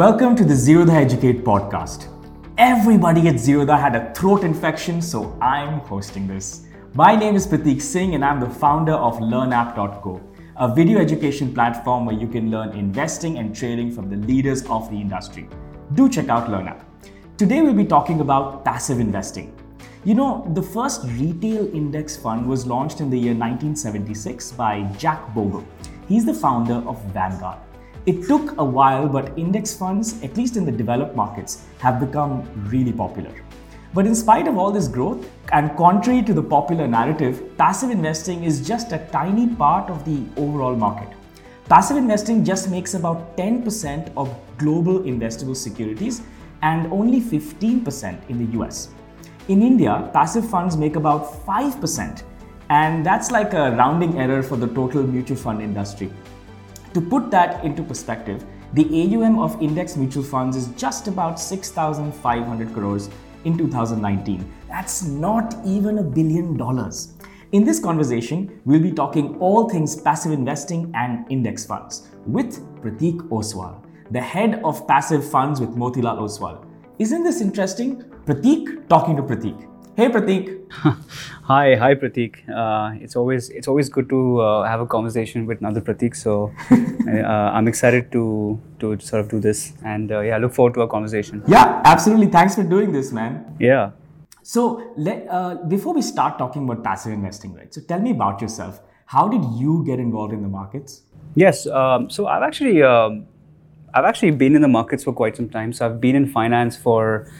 Welcome to the Zerodha Educate podcast. Everybody at Zerodha had a throat infection, so I'm hosting this. My name is Prateek Singh, and I'm the founder of LearnApp.co, a video education platform where you can learn investing and trading from the leaders of the industry. Do check out LearnApp. Today, we'll be talking about passive investing. You know, the first retail index fund was launched in the year 1976 by Jack Bogle. He's the founder of Vanguard. It took a while, but index funds, at least in the developed markets, have become really popular. But in spite of all this growth, and contrary to the popular narrative, passive investing is just a tiny part of the overall market. Passive investing just makes about 10% of global investable securities and only 15% in the US. In India, passive funds make about 5%, and that's like a rounding error for the total mutual fund industry. To put that into perspective, the AUM of index mutual funds is just about 6,500 crores in 2019. That's not even a billion dollars. In this conversation, we'll be talking all things passive investing and index funds with Pratik Oswal, the head of passive funds with Motilal Oswal. Isn't this interesting? Pratik talking to Prateek. Hey Pratik. hi, hi Prateek. Uh, it's always it's always good to uh, have a conversation with another Prateek. So uh, I'm excited to to sort of do this, and uh, yeah, I look forward to our conversation. Yeah, absolutely. Thanks for doing this, man. Yeah. So let, uh, before we start talking about passive investing, right? So tell me about yourself. How did you get involved in the markets? Yes. Um, so I've actually um, I've actually been in the markets for quite some time. So I've been in finance for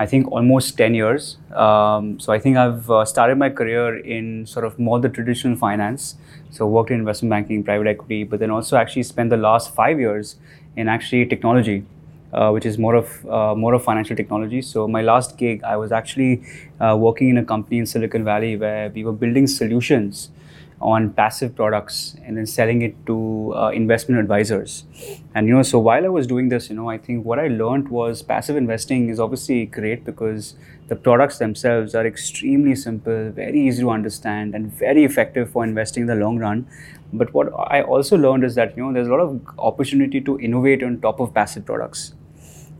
I think almost 10 years. Um, so I think I've uh, started my career in sort of more the traditional finance. So worked in investment banking, private equity, but then also actually spent the last five years in actually technology. Uh, which is more of uh, more of financial technology. So my last gig, I was actually uh, working in a company in Silicon Valley where we were building solutions on passive products and then selling it to uh, investment advisors. And you know, so while I was doing this, you know, I think what I learned was passive investing is obviously great because the products themselves are extremely simple, very easy to understand, and very effective for investing in the long run. But what I also learned is that you know there's a lot of opportunity to innovate on top of passive products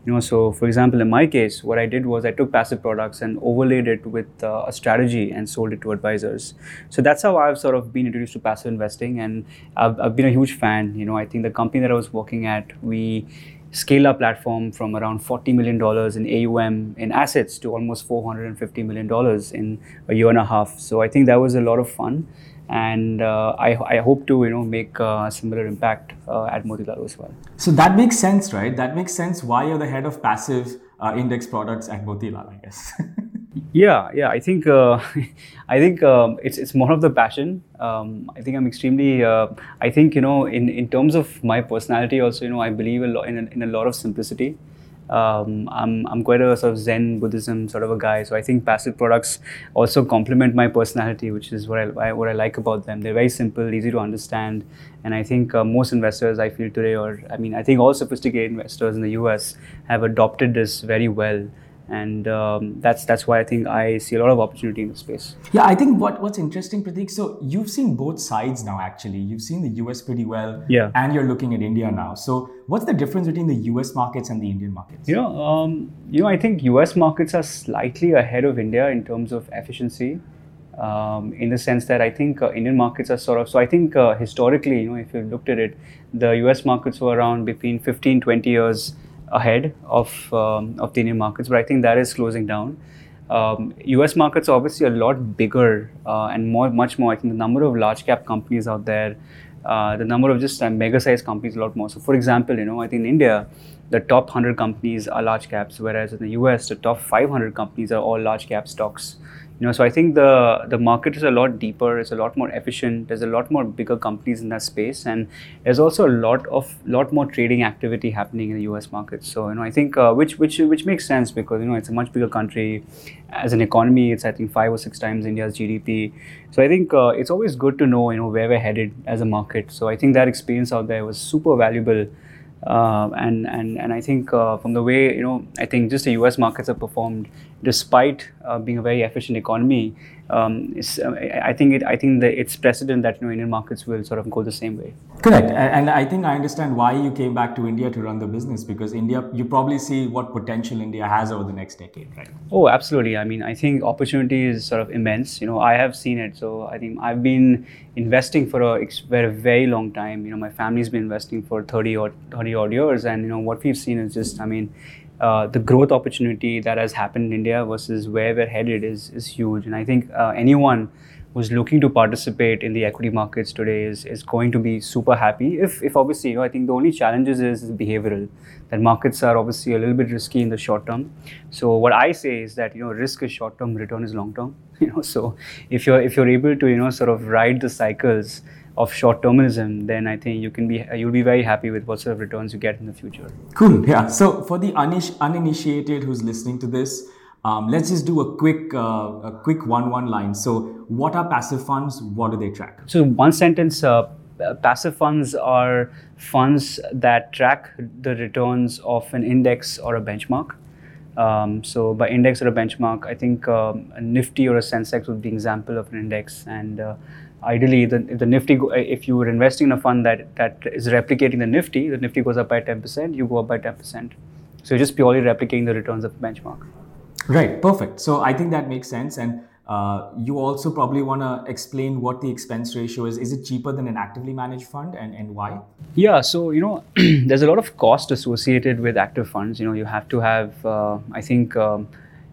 you know so for example in my case what i did was i took passive products and overlaid it with uh, a strategy and sold it to advisors. So that's how i've sort of been introduced to passive investing and I've, I've been a huge fan. You know i think the company that i was working at we scaled our platform from around $40 million in AUM in assets to almost $450 million in a year and a half. So I think that was a lot of fun and uh, I, I hope to you know make a similar impact uh, at Motilal as well. So that makes sense, right? That makes sense why you're the head of passive uh, index products at Motilal, I guess. yeah, yeah. I think uh, I think um, it's it's more of the passion. Um, I think I'm extremely. Uh, I think you know in in terms of my personality also you know I believe a lot in a, in a lot of simplicity um, I'm, I'm quite a sort of Zen Buddhism sort of a guy. So I think passive products also complement my personality, which is what I, what I like about them. They're very simple, easy to understand. And I think uh, most investors I feel today, or I mean, I think all sophisticated investors in the US have adopted this very well and um, that's that's why I think I see a lot of opportunity in the space. Yeah, I think what what's interesting, Pratik. So you've seen both sides now. Actually, you've seen the US pretty well, yeah, and you're looking at India now. So what's the difference between the US markets and the Indian markets? You know, um, you know, I think US markets are slightly ahead of India in terms of efficiency. Um, in the sense that I think uh, Indian markets are sort of so I think uh, historically, you know, if you looked at it, the US markets were around between 15, 20 years ahead of um, of the Indian markets, but I think that is closing down. Um, U.S. markets are obviously a lot bigger uh, and more, much more. I think the number of large cap companies out there, uh, the number of just uh, mega sized companies, a lot more. So, for example, you know, I think in India, the top 100 companies are large caps, whereas in the US, the top 500 companies are all large cap stocks you know so i think the the market is a lot deeper it's a lot more efficient there's a lot more bigger companies in that space and there's also a lot of lot more trading activity happening in the us market. So you know i think uh, which which which makes sense because you know it's a much bigger country. As an economy it's i think five or six times india's gdp so i think uh, it's always good to know you know where we're headed as a market. So i think that experience out there was super valuable uh, and and and I think uh, from the way you know, I think just the U.S. markets have performed, despite uh, being a very efficient economy, um, uh, I think it, I think that it's precedent that you know Indian markets will sort of go the same way. Correct, and I think I understand why you came back to India to run the business because India, you probably see what potential India has over the next decade, right? Oh, absolutely. I mean, I think opportunity is sort of immense. You know, I have seen it, so I think I've been investing for a very very long time. You know, my family's been investing for 30 or 30 odd years, and you know what we've seen is just, I mean uh, the growth opportunity that has happened in India versus where we're headed is, is huge. And I think uh, anyone who's looking to participate in the equity markets today is, is going to be super happy. If, if obviously, you know, I think the only challenges is, is behavioral, that markets are obviously a little bit risky in the short term. So what I say is that, you know, risk is short term, return is long term. You know, so if you're if you're able to, you know, sort of ride the cycles of short termism, then I think you can be you'll be very happy with what sort of returns you get in the future. Cool. Yeah. So for the uninitiated who's listening to this, um, let's just do a quick uh, a quick one one line. So what are passive funds? What do they track? So one sentence. Uh, passive funds are funds that track the returns of an index or a benchmark. Um, so by index or a benchmark, I think um, a Nifty or a Sensex would be an example of an index, and uh, ideally the, the nifty if you were investing in a fund that that is replicating the nifty the nifty goes up by 10% you go up by 10% so you're just purely replicating the returns of the benchmark right perfect so i think that makes sense and uh, you also probably want to explain what the expense ratio is. Is it cheaper than an actively managed fund and, and why? Yeah, so, you know, there's a lot of cost associated with active funds. You know, you have to have, uh, I think, um,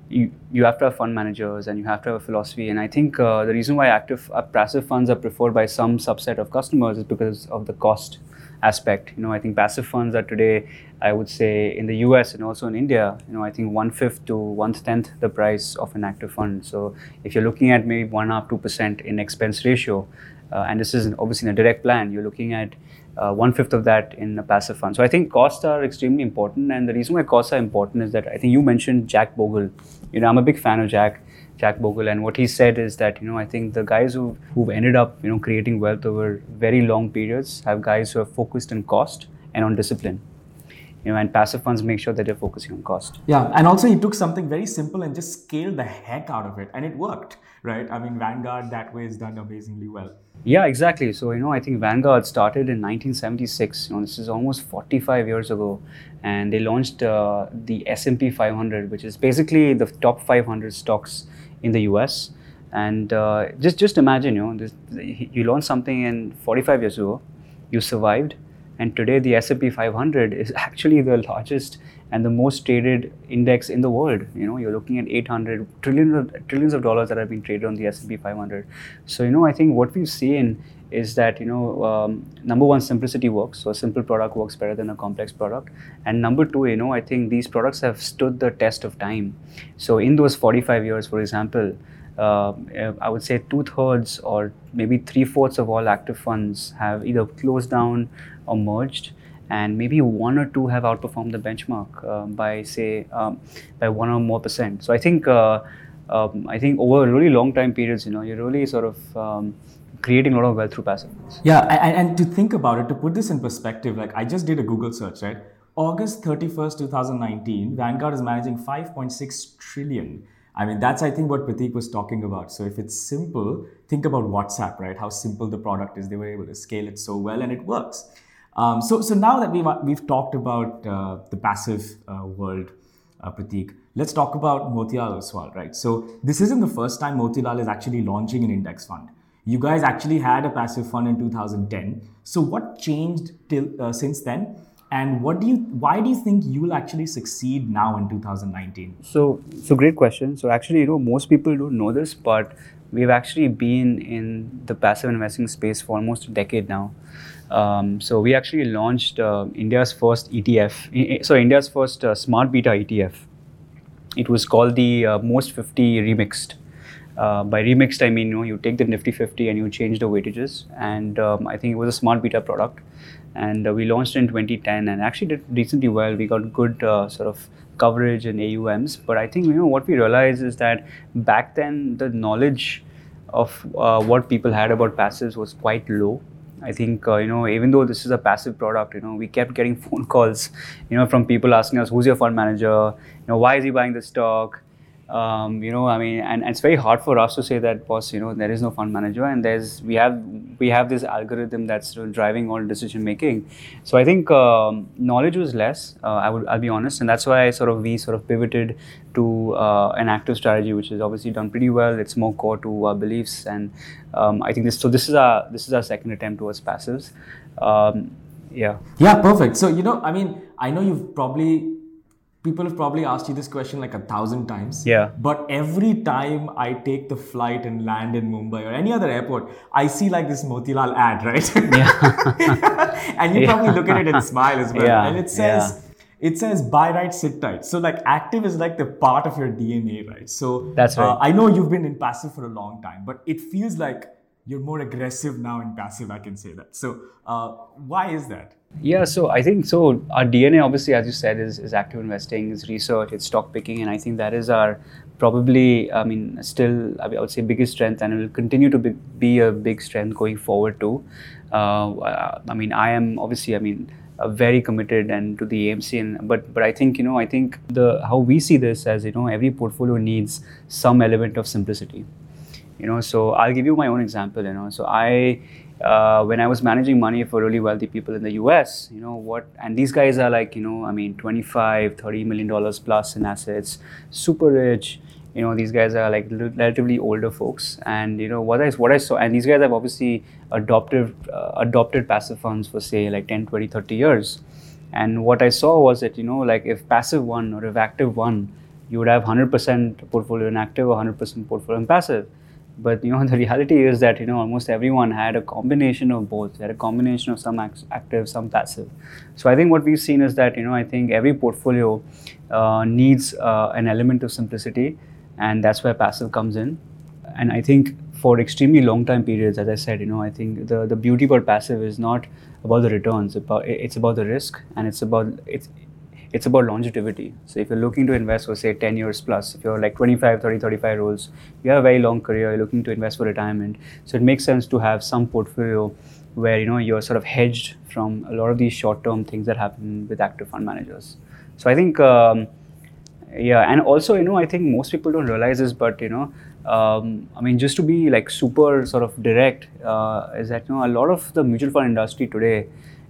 you, you have to have fund managers and you have to have a philosophy. And I think uh, the reason why active uh, passive funds are preferred by some subset of customers is because of the cost aspect. You know, I think passive funds are today, I would say, in the US and also in India, you know, I think one fifth to one tenth the price of an active fund. So if you're looking at maybe one half two percent in expense ratio, uh, and this is obviously in a direct plan, you're looking at uh, one fifth of that in a passive fund. So I think costs are extremely important, and the reason why costs are important is that I think you mentioned Jack Bogle. You know, I'm a big fan of Jack. Jack Bogle, and what he said is that you know I think the guys who who've ended up you know creating wealth over very long periods have guys who are focused on cost and on discipline. You know, and passive funds make sure that they're focusing on cost. Yeah, and also he took something very simple and just scaled the heck out of it, and it worked, right? I mean, Vanguard that way has done amazingly well. Yeah, exactly. So, you know, I think Vanguard started in 1976. You know, this is almost 45 years ago. And they launched uh, the S&P 500, which is basically the top 500 stocks in the US. And uh, just just imagine, you know, this, you launched something in 45 years ago, you survived, and today the S&P 500 is actually the largest and the most traded index in the world. You know, you're looking at 800 trillions of, trillions of dollars that have been traded on the S&P 500. So, you know, I think what we've seen is that you know um, number one simplicity works so a simple product works better than a complex product and number two you know i think these products have stood the test of time so in those 45 years for example uh, I would say two thirds or maybe three fourths of all active funds have either closed down or merged and maybe one or two have outperformed the benchmark uh, by say um, by one or more percent. So I think uh, um, I think over really long time periods, you know, you're really sort of um, creating a lot of wealth through passive. Yeah, and, and to think about it, to put this in perspective, like I just did a Google search, right? August 31st, 2019, Vanguard is managing 5.6 trillion. I mean, that's I think what Pratik was talking about. So if it's simple, think about WhatsApp, right? How simple the product is. They were able to scale it so well, and it works. Um, so, so now that we've, we've talked about uh, the passive uh, world, uh, Pratik, let's talk about Motilal Oswal, right? So this isn't the first time Motilal is actually launching an index fund. You guys actually had a passive fund in 2010. So what changed till uh, since then? And what do you? Why do you think you will actually succeed now in 2019? So, so great question. So actually, you know, most people don't know this, but we've actually been in the passive investing space for almost a decade now. Um, so we actually launched uh, India's first ETF, so India's first uh, smart beta ETF. It was called the uh, Most 50 Remixed. Uh, by remixed, I mean you know you take the Nifty 50 and you change the weightages, and um, I think it was a smart beta product, and uh, we launched in 2010 and actually did decently well. We got good uh, sort of coverage in AUMs, but I think you know what we realized is that back then the knowledge of what people had about passives was quite low I think uh, you know even though this is a passive product, you know we kept getting phone calls, you know from people asking us who's your fund manager, you know why is he buying this stock, Um, you know, I mean, and, and, it's very hard for us to say that, boss. You know, there is no fund manager, and there's we have we have this algorithm that's driving all decision making. So I think um, knowledge was less. Uh, I would I'll be honest, and that's why sort of we sort of pivoted to uh, an active strategy, which is obviously done pretty well. It's more core to our beliefs, and um, I think this. So this is our this is our second attempt towards passives. Um, yeah. Yeah. Perfect. So you know, I mean, I know you've probably people have probably asked you this question like a thousand times. Yeah. But every time I take the flight and land in Mumbai or any other airport, I see like this Motilal ad, right? Yeah. and you yeah. probably look at it and smile as well. Yeah. And it says, yeah. it says buy right, sit tight. So like active is like the part of your DNA, right? So that's right. Uh, I know you've been in passive for a long time, but it feels like you're more aggressive now in passive. I can say that. So uh, why is that? Yeah, so I think so. Our DNA, obviously, as you said, is, is active investing, is research, it's stock picking, and I think that is our probably, I mean, still, I would say, biggest strength, and it will continue to be, be a big strength going forward too. Uh, I mean, I am obviously, I mean, uh, very committed and to the AMC, and but but I think you know, I think the how we see this as you know, every portfolio needs some element of simplicity. You know, so I'll give you my own example. You know, so I uh, when I was managing money for really wealthy people in the US, you know what, and these guys are like, you know, I mean, 25, 30 million dollars plus in assets, super rich. You know, these guys are like relatively older folks, and you know what I what I saw, and these guys have obviously adopted uh, adopted passive funds for say like 10, 20, 30 years. And what I saw was that you know, like if passive won or if active won, you would have 100% portfolio in active or 100% portfolio in passive but you know the reality is that you know almost everyone had a combination of both. They had a combination of some active some passive. So i think what we've seen is that you know i think every portfolio uh, needs uh, an element of simplicity and that's where passive comes in. And i think for extremely long time periods as i said you know i think the the beauty about passive is not about the returns it's about the risk and it's about it's it's about longevity. So if you're looking to invest for say 10 years plus, if you're like 25, 30, 35 roles, you have a very long career, you're looking to invest for retirement. So it makes sense to have some portfolio where you know you're sort of hedged from a lot of these short-term things that happen with active fund managers. So I think, um, yeah, and also you know I think most people don't realize this, but you know, um, I mean just to be like super sort of direct, uh, is that you know a lot of the mutual fund industry today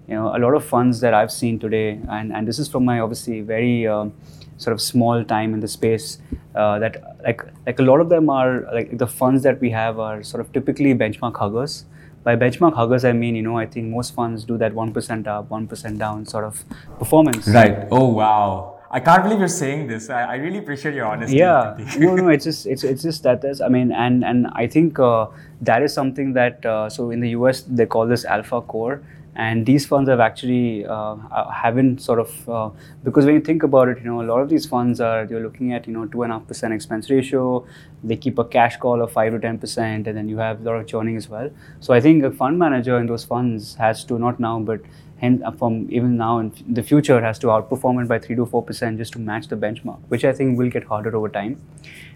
you know a lot of funds that I've seen today, and, and this is from my obviously very um, sort of small time in the space uh, that like like a lot of them are like the funds that we have are sort of typically benchmark huggers. By benchmark huggers, I mean you know I think most funds do that one percent up, one percent down sort of performance. Right. Oh wow. I can't believe you're saying this. I, I really appreciate your honesty. Yeah, no, no, it's just it's it's just that there's I mean, and and I think uh, that is something that uh, so in the US they call this alpha core, and these funds have actually uh, uh, haven't sort of uh, because when you think about it you know a lot of these funds are you're looking at you know two and a half percent expense ratio. They keep a cash call of five to ten percent and then you have a lot of churning as well. So i think a fund manager in those funds has to not now but hence uh, from even now in the future has to outperform it by three to four percent just to match the benchmark which i think will get harder over time.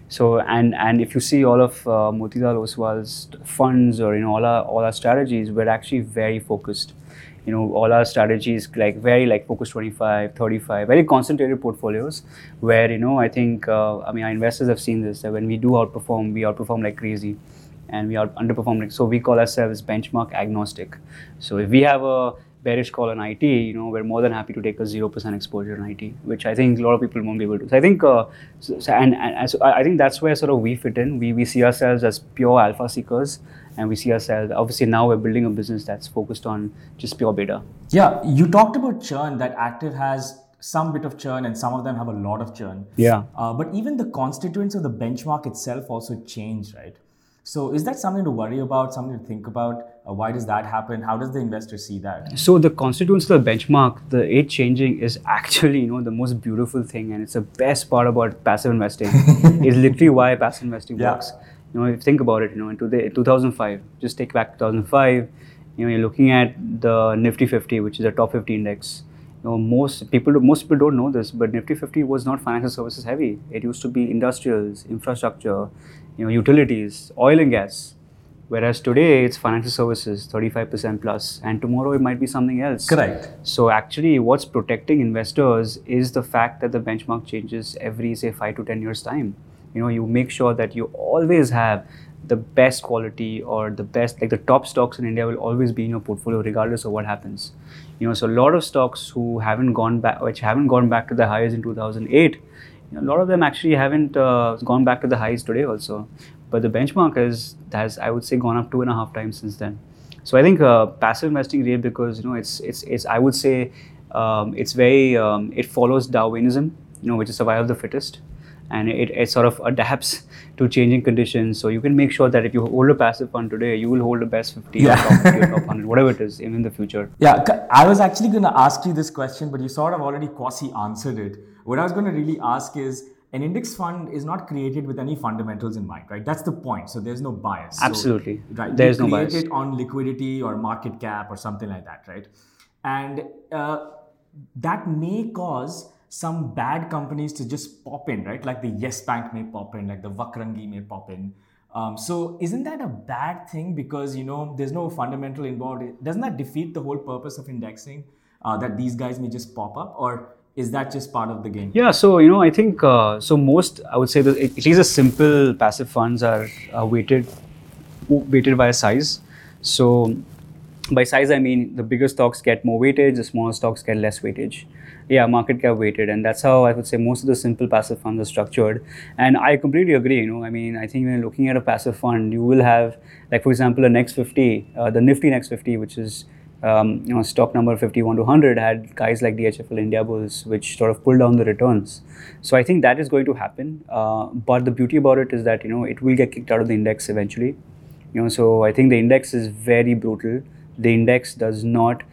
So and and if you see all of uh, Motilal Oswal's funds or you know all our all our strategies, we're actually very focused you know all our strategies like very like focus 25 35 very concentrated portfolios where you know i think uh, i mean our investors have seen this that when we do outperform we outperform like crazy and we are underperforming so we call ourselves benchmark agnostic so if we have a bearish call on IT, you know, we're more than happy to take a zero percent exposure on IT, which I think a lot of people won't be able to. So I think, uh, so, and, and so I think that's where sort of we fit in. We we see ourselves as pure alpha seekers, and we see ourselves obviously now we're building a business that's focused on just pure beta. Yeah you talked about churn that active has some bit of churn and some of them have a lot of churn. Yeah. Uh, but even the constituents of the benchmark itself also change right? So is that something to worry about something to think about? Uh, why does that happen? How does the investor see that? So the constituents of the benchmark the it changing is actually you know the most beautiful thing and it's the best part about passive investing. Is literally why passive investing yeah. works you know, if you think about it, you know, in today, 2005, just take back 2005, you know, you're looking at the Nifty 50, which is a top 50 index. You know, most people, most people don't know this, but Nifty 50 was not financial services heavy. It used to be industrials, infrastructure, you know, utilities, oil and gas. Whereas today it's financial services, 35% plus, and tomorrow it might be something else. Correct. So actually, what's protecting investors is the fact that the benchmark changes every say five to ten years time you know you make sure that you always have the best quality or the best like the top stocks in India will always be in your portfolio regardless of what happens. You know, so a lot of stocks who haven't gone back, which haven't gone back to the highs in 2008, you know, a lot of them actually haven't uh, gone back to the highs today also. But the benchmark has has I would say gone up two and a half times since then. So I think uh, passive investing great because you know it's it's it's I would say um, it's very um, it follows Darwinism, you know, which is survival of the fittest and it, it sort of adapts to changing conditions. So you can make sure that if you hold a passive fund today, you will hold the best 50 yeah. or top 50 top 100, whatever it is, even in the future. Yeah, I was actually going to ask you this question, but you sort of already quasi answered it. What I was going to really ask is, an index fund is not created with any fundamentals in mind, right? That's the point. So there's no bias. Absolutely. So, right. There's no bias. Create it on liquidity or market cap or something like that, right? And uh, that may cause some bad companies to just pop in, right? Like the Yes Bank may pop in, like the Vakrangee may pop in. Um, so isn't that a bad thing because you know there's no fundamental involved? Doesn't that defeat the whole purpose of indexing? Uh, that these guys may just pop up, or is that just part of the game? Yeah, so you know, I think uh, so. Most I would say that at least the simple passive funds are, are weighted weighted by size. So by size, I mean the bigger stocks get more weightage, the smaller stocks get less weightage yeah market cap weighted and that's how i would say most of the simple passive funds are structured. And i completely agree you know i mean i think when you're looking at a passive fund you will have like for example a next 50 uh, the nifty next 50 which is um, you know stock number 51 to 100 had guys like DHFL India Bulls, which sort of pulled down the returns. So i think that is going to happen uh, but the beauty about it is that you know it will get kicked out of the index eventually. You know so i think the index is very brutal. The index does not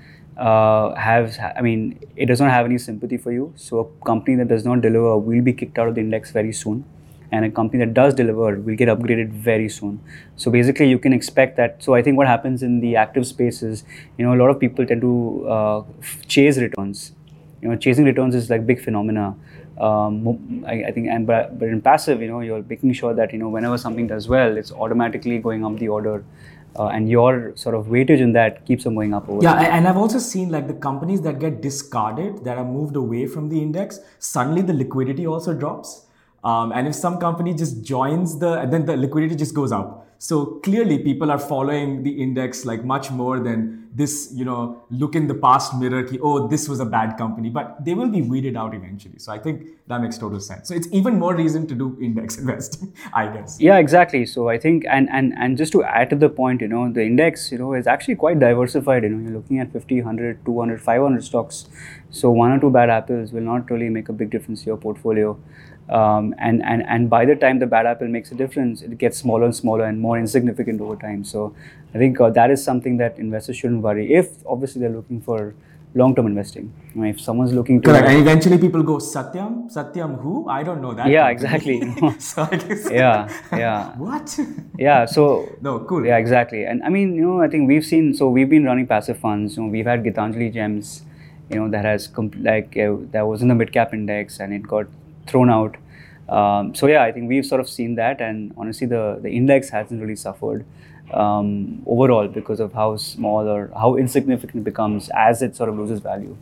uh, have I mean it does not have any sympathy for you. So a company that does not deliver will be kicked out of the index very soon, and a company that does deliver will get upgraded very soon. So basically, you can expect that. So I think what happens in the active space is you know a lot of people tend to uh, chase returns. You know, chasing returns is like big phenomena. Um, I, I, think, and but, but in passive, you know, you're making sure that you know whenever something does well, it's automatically going up the order uh, and your sort of weightage in that keeps them going up over yeah and i've also seen like the companies that get discarded that are moved away from the index suddenly the liquidity also drops. Um, and if some company just joins the then the liquidity just goes up. So clearly people are following the index like much more than this, you know, look in the past mirror, ki, oh, this was a bad company, but they will be weeded out eventually. So I think that makes total sense. So it's even more reason to do index investing, I guess. Yeah, exactly. So I think, and, and, and just to add to the point, you know, the index, you know, is actually quite diversified. You know, you're looking at 50, 100, 200, 500 stocks. So one or two bad apples will not really make a big difference to your portfolio. Um, and, and, and by the time the bad apple makes a difference, it gets smaller and smaller and more insignificant over time. So I think uh, that is something that investors shouldn't worry if obviously they're looking for long-term investing. If someone's looking to correct, and eventually people go Satyam, Satyam who? I don't know that. Yeah, exactly. so I guess yeah, yeah. what? yeah. So no, cool. Yeah, exactly. And I mean, you know, I think we've seen. So we've been running passive funds. You know, we've had Gitanjali Gems. You know, that has comp- like uh, that was in the mid cap index and it got thrown out. Um, so yeah, I think we've sort of seen that, and honestly, the the index hasn't really suffered um, overall because of how small or how insignificant it becomes as it sort of loses value.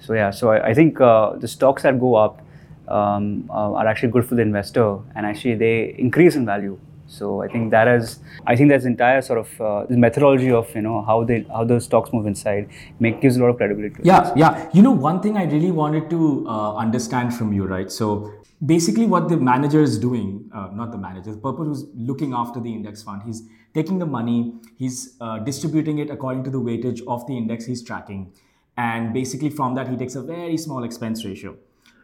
So yeah, so I, I think uh, the stocks that go up um, uh, are actually good for the investor, and actually they increase in value. So I think that is, I think that's entire sort of uh, methodology of you know how they how the stocks move inside make gives a lot of credibility. Yeah, yeah. You know, one thing I really wanted to uh, understand from you, right? So basically, what the manager is doing, uh, not the manager, the person who's looking after the index fund, he's taking the money, he's uh, distributing it according to the weightage of the index he's tracking, and basically from that he takes a very small expense ratio,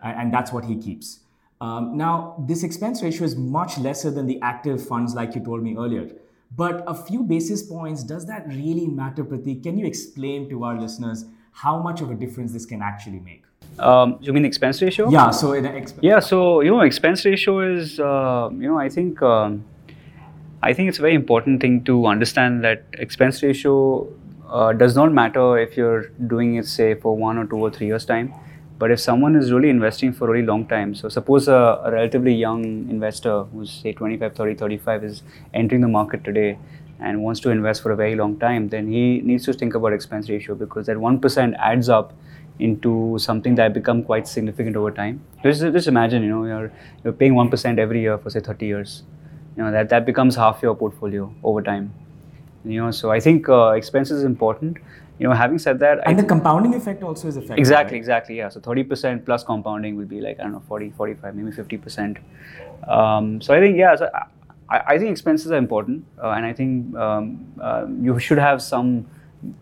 and that's what he keeps. Um, now, this expense ratio is much lesser than the active funds, like you told me earlier. But a few basis points, does that really matter, Pratik? Can you explain to our listeners how much of a difference this can actually make? Um, you mean expense ratio? Yeah. So in expense. Yeah. So you know, expense ratio is uh, you know I think um, I think it's a very important thing to understand that expense ratio uh, does not matter if you're doing it say for one or two or three years time but if someone is really investing for a really long time, so suppose a, a, relatively young investor who's say 25, 30, 35 is entering the market today, and wants to invest for a very long time, then he needs to think about expense ratio because that 1% adds up into something that become quite significant over time. Just, just imagine, you know, you're, you're paying 1% every year for say 30 years. You know, that, that becomes half your portfolio over time. You know, so I think uh, expenses is important. You know, having said that, and I the compounding effect also is effective. Exactly, right? exactly. Yeah. So 30% plus compounding will be like, I don't know, 40, 45, maybe 50%. Um, so I think, yeah, so I, I think expenses are important. Uh, and I think um, uh, you should have some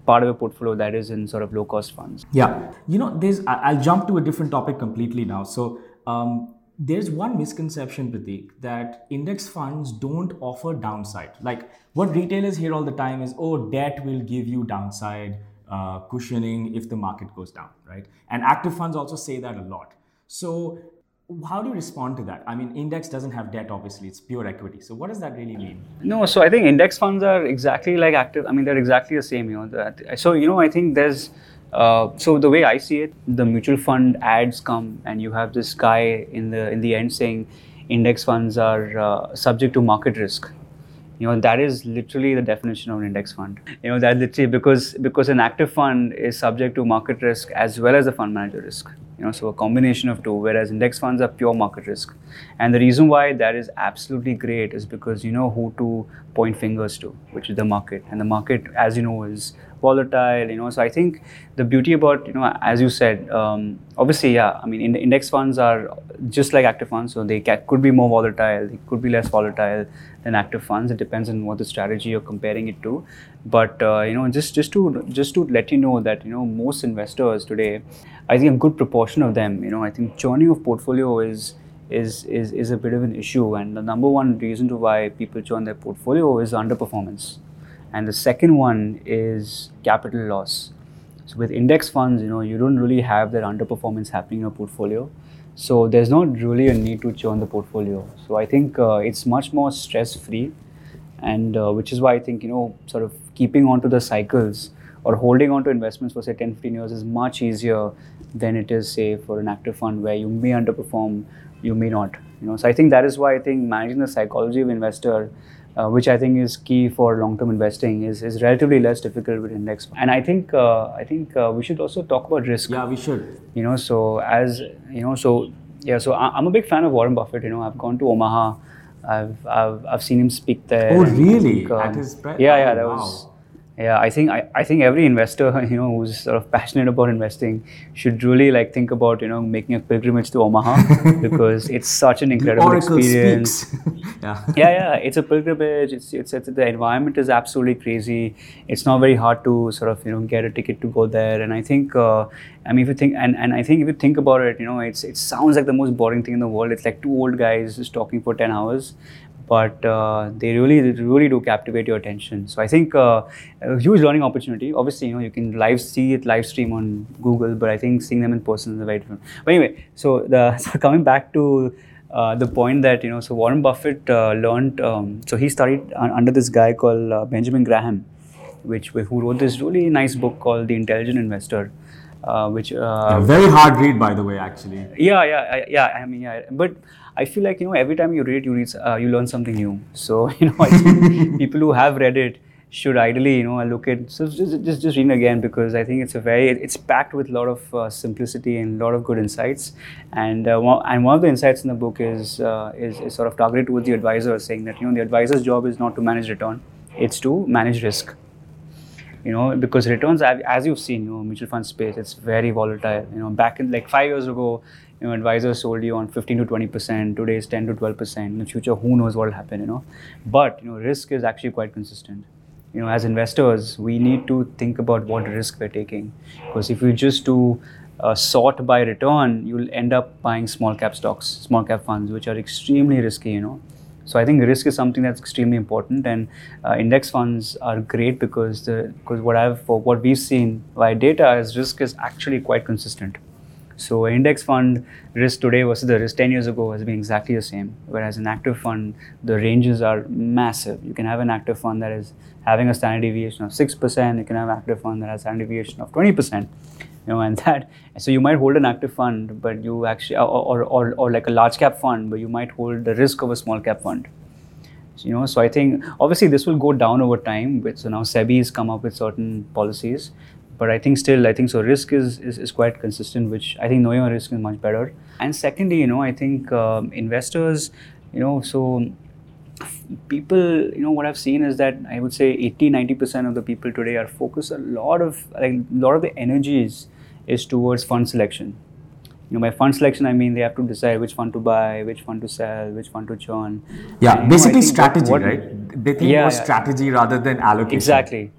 part of your portfolio that is in sort of low cost funds. Yeah. You know, there's, I'll jump to a different topic completely now. So, um, there's one misconception, Pratik, that index funds don't offer downside. Like what retailers hear all the time is, oh, debt will give you downside uh, cushioning if the market goes down, right? And active funds also say that a lot. So, how do you respond to that? I mean, index doesn't have debt, obviously, it's pure equity. So, what does that really mean? No, so I think index funds are exactly like active. I mean, they're exactly the same. You know, that, so you know, I think there's. Uh, so the way I see it, the mutual fund ads come, and you have this guy in the in the end saying, index funds are uh, subject to market risk. You know, that is literally the definition of an index fund. You know, that literally because because an active fund is subject to market risk as well as the fund manager risk. You know, so a combination of two. Whereas index funds are pure market risk, and the reason why that is absolutely great is because you know who to point fingers to, which is the market, and the market, as you know, is volatile. You know, so I think the beauty about you know, as you said, um, obviously, yeah. I mean, in, index funds are just like active funds, so they ca- could be more volatile, they could be less volatile than active funds. It depends on what the strategy you're comparing it to. But uh, you know, just just to just to let you know that you know most investors today, I think a good proportion of them, you know, I think churning of portfolio is is is is a bit of an issue, and the number one reason to why people churn their portfolio is underperformance, and the second one is capital loss. So with index funds, you know, you don't really have that underperformance happening in your portfolio. So there's not really a need to churn the portfolio. So I think uh, it's much more stress free, and uh, which is why I think you know sort of keeping on to the cycles or holding on to investments for say 10 15 years is much easier than it is say for an active fund where you may underperform you may not you know so i think that is why i think managing the psychology of investor uh, which I think is key for long-term investing, is, is relatively less difficult with index. And I think uh, I think uh, we should also talk about risk. Yeah, we should. You know, so as you know, so yeah, so I, I'm a big fan of Warren Buffett. You know, I've gone to Omaha, I've I've, I've seen him speak there. Oh, really? think, um, At his pre- yeah, yeah, oh, that wow. was. Yeah, I think I, I think every investor you know who's sort of passionate about investing should really like think about you know making a pilgrimage to Omaha because it's such an incredible experience yeah. yeah, yeah, it's a pilgrimage. It's, it's it's the environment is absolutely crazy. It's not very hard to sort of you know get a ticket to go there. And I think, uh, I mean, if you think and, and I think if you think about it, you know, it's it sounds like the most boring thing in the world. It's like two old guys just talking for ten hours, but uh, they really really do captivate your attention. So I think uh, a huge learning opportunity. Obviously, you know, you can live see it live stream on Google, but I think seeing them in person is very different. But anyway, so the so coming back to uh, the point that you know so warren buffett uh, learned um, so he studied un- under this guy called uh, benjamin graham which who wrote this really nice book called the intelligent investor uh, which uh, very hard read, by the way, actually. yeah yeah yeah i mean yeah but i feel like you know every time you read it you read uh, you learn something new. So you know i think people who have read it should ideally you know look at so just just, just read it again because i think it's a very it's packed with a lot of uh, simplicity and a lot of good insights. And uh, one, and one of the insights in the book is, uh, is is sort of targeted towards the advisor saying that you know the advisor's job is not to manage return it's to manage risk. You know because returns as as you've seen you know mutual fund space it's very volatile. You know back in like five years ago you know advisors sold you on 15 to 20 percent. Today is 10 to 12 percent. In the future who knows what will happen you know? But you know risk is actually quite consistent. You know as investors we need to think about what risk we're taking. Because if you just do uh, sort by return you'll end up buying small cap stocks small cap funds which are extremely risky you know? So I think risk is something that's extremely important, and uh, index funds are great because the because what I've what we've seen by data is risk is actually quite consistent. So index fund risk today versus the risk 10 years ago has been exactly the same. Whereas an active fund, the ranges are massive. You can have an active fund that is having a standard deviation of 6%. You can have an active fund that has standard deviation of 20%. You know, and that so you might hold an active fund, but you actually or, or, or, like a large cap fund, but you might hold the risk of a small cap fund You know, so I think obviously this will go down over time. So now SEBI has come up with certain policies, but I think still I think so risk is, is, is quite consistent, which I think knowing your risk is much better. And secondly, you know, I think um, investors, you know, so people you know what i've seen is that i would say 80 90% of the people today are focused a lot of like a lot of the energies is towards fund selection. You know by fund selection i mean they have to decide which fund to buy which fund to sell which fund to churn. Yeah and, basically know, strategy what, right? They think yeah, more yeah. strategy rather than allocation. Exactly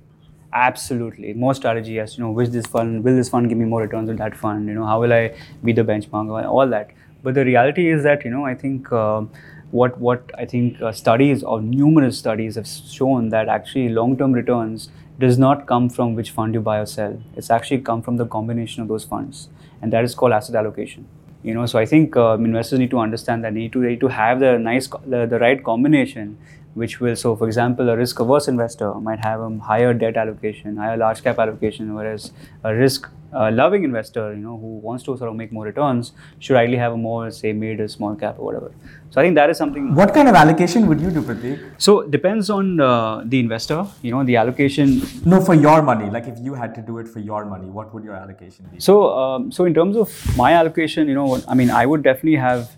absolutely. More strategy as you know which this fund will this fund give me more returns than that fund? You know how will i be the benchmark? All that. But the reality is that you know i think uh, what what I think uh, studies or numerous studies have shown that actually long-term returns does not come from which fund you buy or sell. It's actually come from the combination of those funds, and that is called asset allocation. You know, so I think uh, investors need to understand that they need to they need to have the nice the, the right combination which will so for example a risk averse investor might have a higher debt allocation higher large cap allocation whereas a risk uh, loving investor, you know, who wants to sort of make more returns, should ideally have a more, say, mid or small cap or whatever. So I think that is something. What kind of allocation would you do, Pratik? So depends on uh, the investor. You know, the allocation. No, for your money. Like if you had to do it for your money, what would your allocation be? So, um, so in terms of my allocation, you know, I mean, I would definitely have.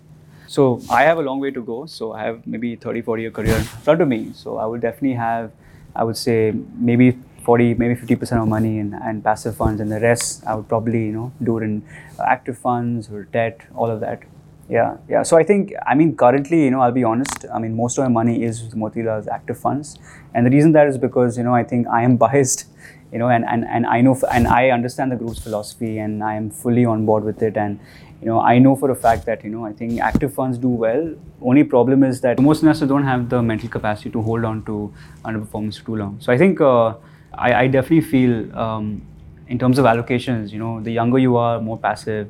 So I have a long way to go. So I have maybe 30, 40 year career in front of me. So I would definitely have, I would say maybe 40 maybe 50% of money in and passive funds and the rest i would probably you know do it in uh, active funds or debt all of that yeah yeah so i think i mean currently you know i'll be honest i mean most of my money is with motilal's active funds and the reason that is because you know i think i am biased you know and, and, and i know and i understand the group's philosophy and i am fully on board with it and you know, I know for a fact that you know I think active funds do well. Only problem is that most investors don't have the mental capacity to hold on to underperformance for too long. So I think uh, I, I definitely feel um, in terms of allocations, you know, the younger you are, more passive.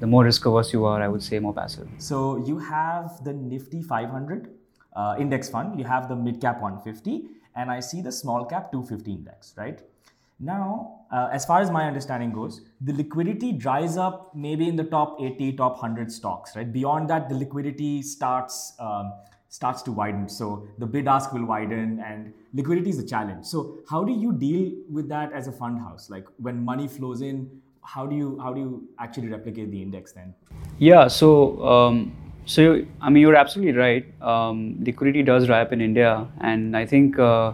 The more risk averse you are, I would say more passive. So you have the Nifty 500 uh, index fund, you have the mid cap 150, and I see the small cap 250 index, right? Now, uh, as far as my understanding goes, the liquidity dries up maybe in the top 80, top 100 stocks, right? Beyond that, the liquidity starts um, starts to widen. So the bid ask will widen and liquidity is a challenge. So how do you deal with that as a fund house? Like when money flows in, how do you how do you actually replicate the index then? Yeah, so um, so I mean you're absolutely right. Um, liquidity does dry up in India, and I think. Uh,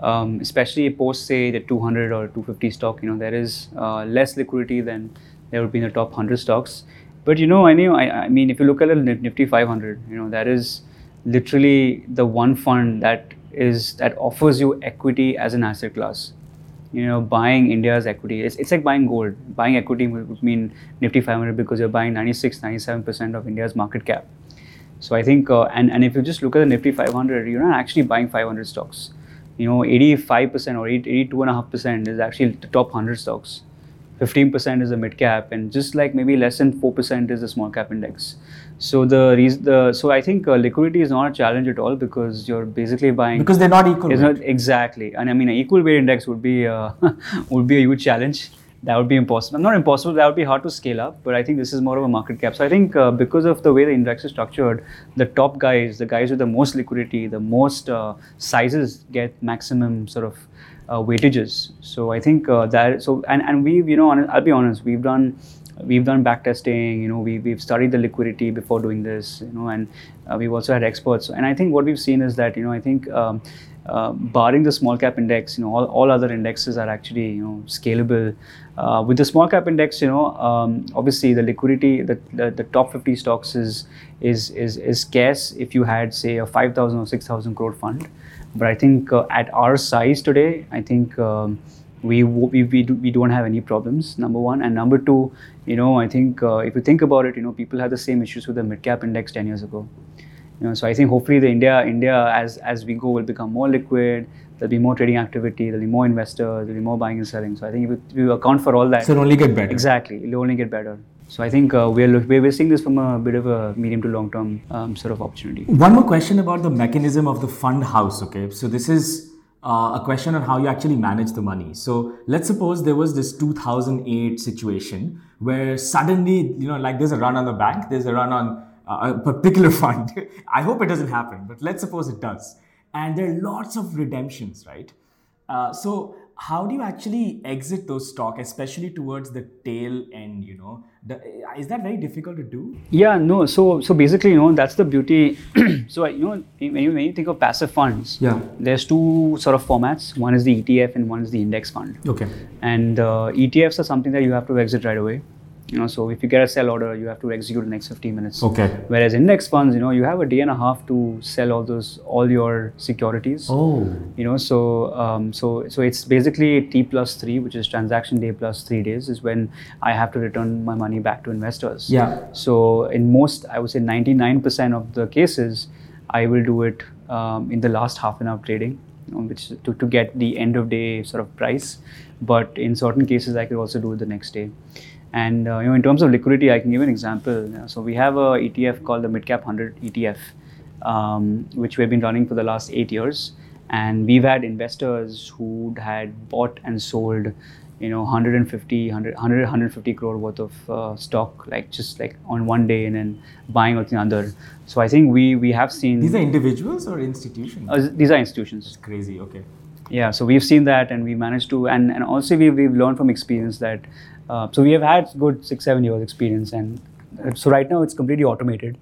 um, especially post say the 200 or 250 stock, you know there is uh, less liquidity than there would be in the top 100 stocks. But you know, I know, I, I mean, if you look at the Nifty 500, you know that is literally the one fund that is that offers you equity as an asset class. You know, buying India's equity, it's, it's like buying gold. Buying equity would mean Nifty 500 because you're buying 96, 97% of India's market cap. So I think, uh, and, and if you just look at the Nifty 500, you're not actually buying 500 stocks. You know, 85% or 82.5% is actually the top 100 stocks. 15% is the mid cap, and just like maybe less than 4% is the small cap index. So the reason, the so I think uh, liquidity is not a challenge at all because you're basically buying because they're not equal. Not, exactly, and I mean an equal weight index would be uh, would be a huge challenge. That would be impossible. Not impossible. That would be hard to scale up. But I think this is more of a market cap. So I think uh, because of the way the index is structured, the top guys, the guys with the most liquidity, the most uh, sizes get maximum sort of uh, weightages. So I think uh, that so and and we've you know I'll be honest we've done we've done back testing you know we, we've studied the liquidity before doing this you know and uh, we've also had experts and i think what we've seen is that you know i think um, uh, barring the small cap index you know all, all other indexes are actually you know scalable uh, with the small cap index you know um, obviously the liquidity the, the, the top 50 stocks is is is, is scarce if you had say a 5000 or 6000 crore fund but I think uh, at our size today, I think um, we, we, we, do, we don't have any problems, number one. And number two, you know, I think uh, if you think about it, you know, people had the same issues with the mid-cap index 10 years ago. You know, so I think hopefully the India, India as, as we go will become more liquid, there'll be more trading activity, there'll be more investors, there'll be more buying and selling. So I think if we account for all that. So it'll only get better. Exactly, it'll only get better. So I think uh, we're, we're seeing this from a bit of a medium to long term um, sort of opportunity. One more question about the mechanism of the fund house. Okay, so this is uh, a question on how you actually manage the money. So let's suppose there was this 2008 situation where suddenly, you know, like there's a run on the bank, there's a run on uh, a particular fund. I hope it doesn't happen, but let's suppose it does. and there are lots of redemptions, right? Uh, so how do you actually exit those stock, especially towards the tail end? You know, the, is that very difficult to do? Yeah, no. So so basically, you know, that's the beauty. so you know, when you, when you think of passive funds, Yeah. there's two sort of formats. One is the ETF, and one is the index fund. Okay. And uh, ETFs are something that you have to exit right away. You know, so if you get a sell order, you have to execute in the next 15 minutes. Okay. Whereas index funds, you know, you have a day and a half to sell all those all your securities. Oh. You know, so um, so so it's basically T plus three, which is transaction day plus three days, is when I have to return my money back to investors. Yeah. So in most, I would say 99% of the cases, I will do it um, in the last half an hour trading, you know, which to, to get the end of day sort of price. But in certain cases, I could also do it the next day. And uh, you know, in terms of liquidity, I can give an example. So we have a ETF called the Midcap 100 ETF, um, which we've been running for the last eight years, and we've had investors who had bought and sold, you know, 150, 100, 100 150 crore worth of uh, stock, like just like on one day, and then buying out the other. So I think we we have seen These are individuals or institutions? uh, these are institutions. It's Crazy. Okay. Yeah, so we've seen that, and we managed to, and and also we we've learned from experience that, uh, so we have had good six seven years experience, and uh, so right now it's completely automated,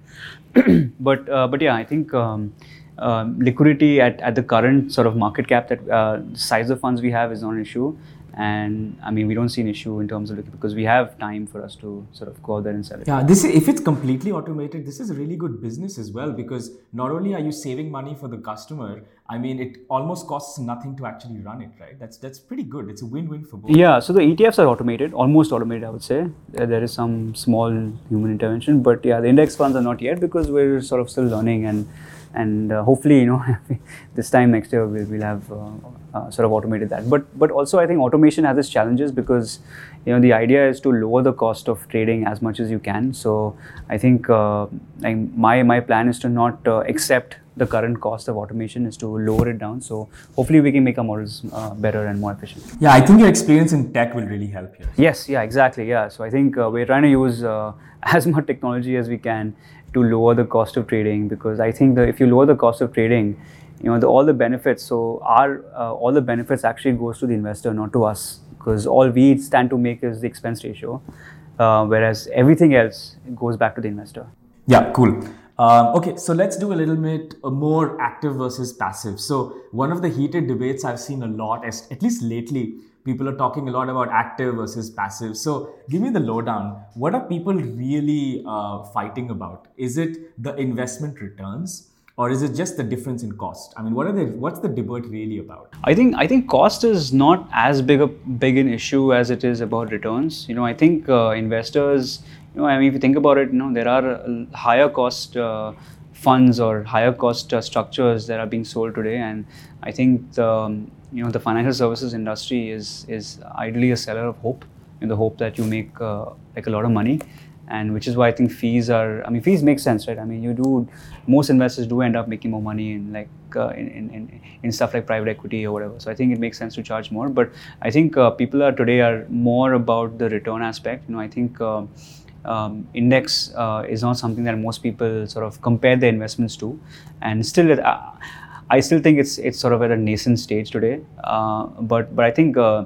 but uh, but yeah, I think. Um, um, liquidity at, at the current sort of market cap that uh, size of funds we have is not an issue and i mean we don't see an issue in terms of liquidity because we have time for us to sort of go out there and sell it Yeah, this is, if it's completely automated, this is a really good business as well because not only are you saving money for the customer, I mean it almost costs nothing to actually run it, right? That's that's pretty good. It's a win-win for both. Yeah, so the ETFs are automated, almost automated, I would say. There, there is some small human intervention, but yeah, the index funds are not yet because we're sort of still learning and and uh, hopefully, you know, this time next year we'll, we'll have uh, uh, sort of automated that. But but also I think automation has its challenges because you know the idea is to lower the cost of trading as much as you can. So I think uh, like my my plan is to not uh, accept the current cost of automation is to lower it down. So hopefully we can make our models uh, better and more efficient. Yeah, I think your experience in tech will really help here. Yes, yeah, exactly. Yeah. So I think uh, we're trying to use uh, as much technology as we can to lower the cost of trading because I think that if you lower the cost of trading, you know, the, all the benefits. So our uh, all the benefits actually goes to the investor, not to us, because all we stand to make is the expense ratio, uh, whereas everything else goes back to the investor. Yeah, cool. Um, okay, so let's do a little bit uh, more active versus passive. So one of the heated debates I've seen a lot, at least lately, people are talking a lot about active versus passive. So give me the lowdown. What are people really uh, fighting about? Is it the investment returns? Or is it just the difference in cost? I mean, what are the what's the debate really about? I think I think cost is not as big a big an issue as it is about returns. You know, I think uh, investors. You know, I mean, if you think about it, you know, there are uh, higher cost uh, funds or higher cost uh, structures that are being sold today, and I think the um, you know the financial services industry is is ideally a seller of hope in the hope that you make uh, like a lot of money and which is why I think fees are. I mean, fees make sense, right? I mean, you do. Most investors do end up making more money in like uh, in, in, in stuff like private equity or whatever. So I think it makes sense to charge more. But I think uh, people are today are more about the return aspect. You know, I think. Uh, um, index uh, is not something that most people sort of compare their investments to, and still, it, uh, I still think it's it's sort of at a nascent stage today. Uh, but but I think uh,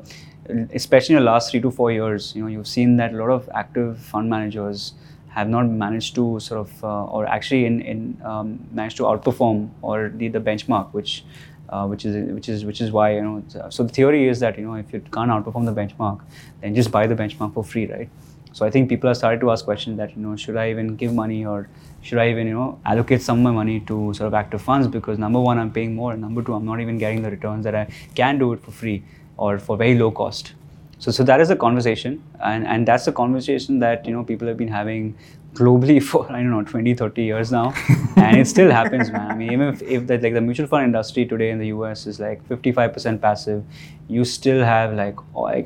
especially in the last three to four years, you know, you've seen that a lot of active fund managers have not managed to sort of, uh, or actually in, in um, managed to outperform or the, the benchmark, which, uh, which is which is which is why you know. So the theory is that you know if you can't outperform the benchmark, then just buy the benchmark for free, right? So I think people have started to ask questions that you know should I even give money or should I even you know allocate some of my money to sort of active funds because number one I'm paying more and number two I'm not even getting the returns that I can do it for free or for very low cost. So, so that is a conversation, and, and that's a conversation that you know people have been having globally for I don't know 20, 30 years now, and it still happens, man. I mean, even if, if the, like the mutual fund industry today in the US is like 55% passive, you still have like,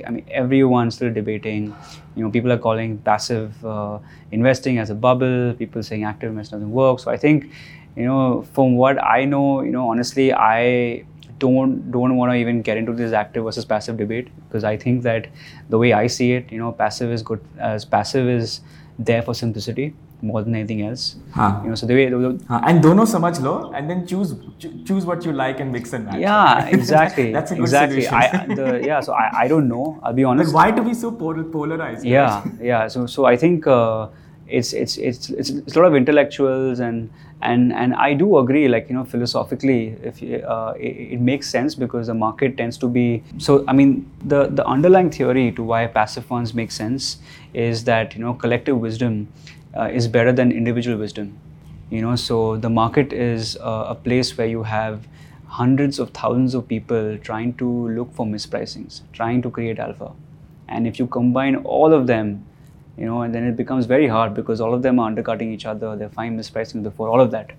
I mean, everyone still debating. You know, people are calling passive uh, investing as a bubble. People saying active investing doesn't work. So I think, you know, from what I know, you know, honestly, I don't don't want to even get into this active versus passive debate because I think that the way I see it, you know, passive is good as passive is there for simplicity more than anything else. Huh. You know, so the way the, the, huh. and don't know so much law, and then choose cho- choose what you like and mix and match. Yeah, exactly. That's a good exactly. I, the, yeah, so I, I don't know. I'll be honest. But why do we so polarized? Yeah, yeah. So so I think. Uh, it's, it's it's it's it's a lot of intellectuals and and and i do agree like you know philosophically if uh, it, it makes sense because the market tends to be so i mean the the underlying theory to why passive funds make sense is that you know collective wisdom uh, is better than individual wisdom. You know so the market is uh, a place where you have hundreds of thousands of people trying to look for mispricings trying to create alpha. And if you combine all of them you know and then it becomes very hard because all of them are undercutting each other They're fine mispricing before all of that.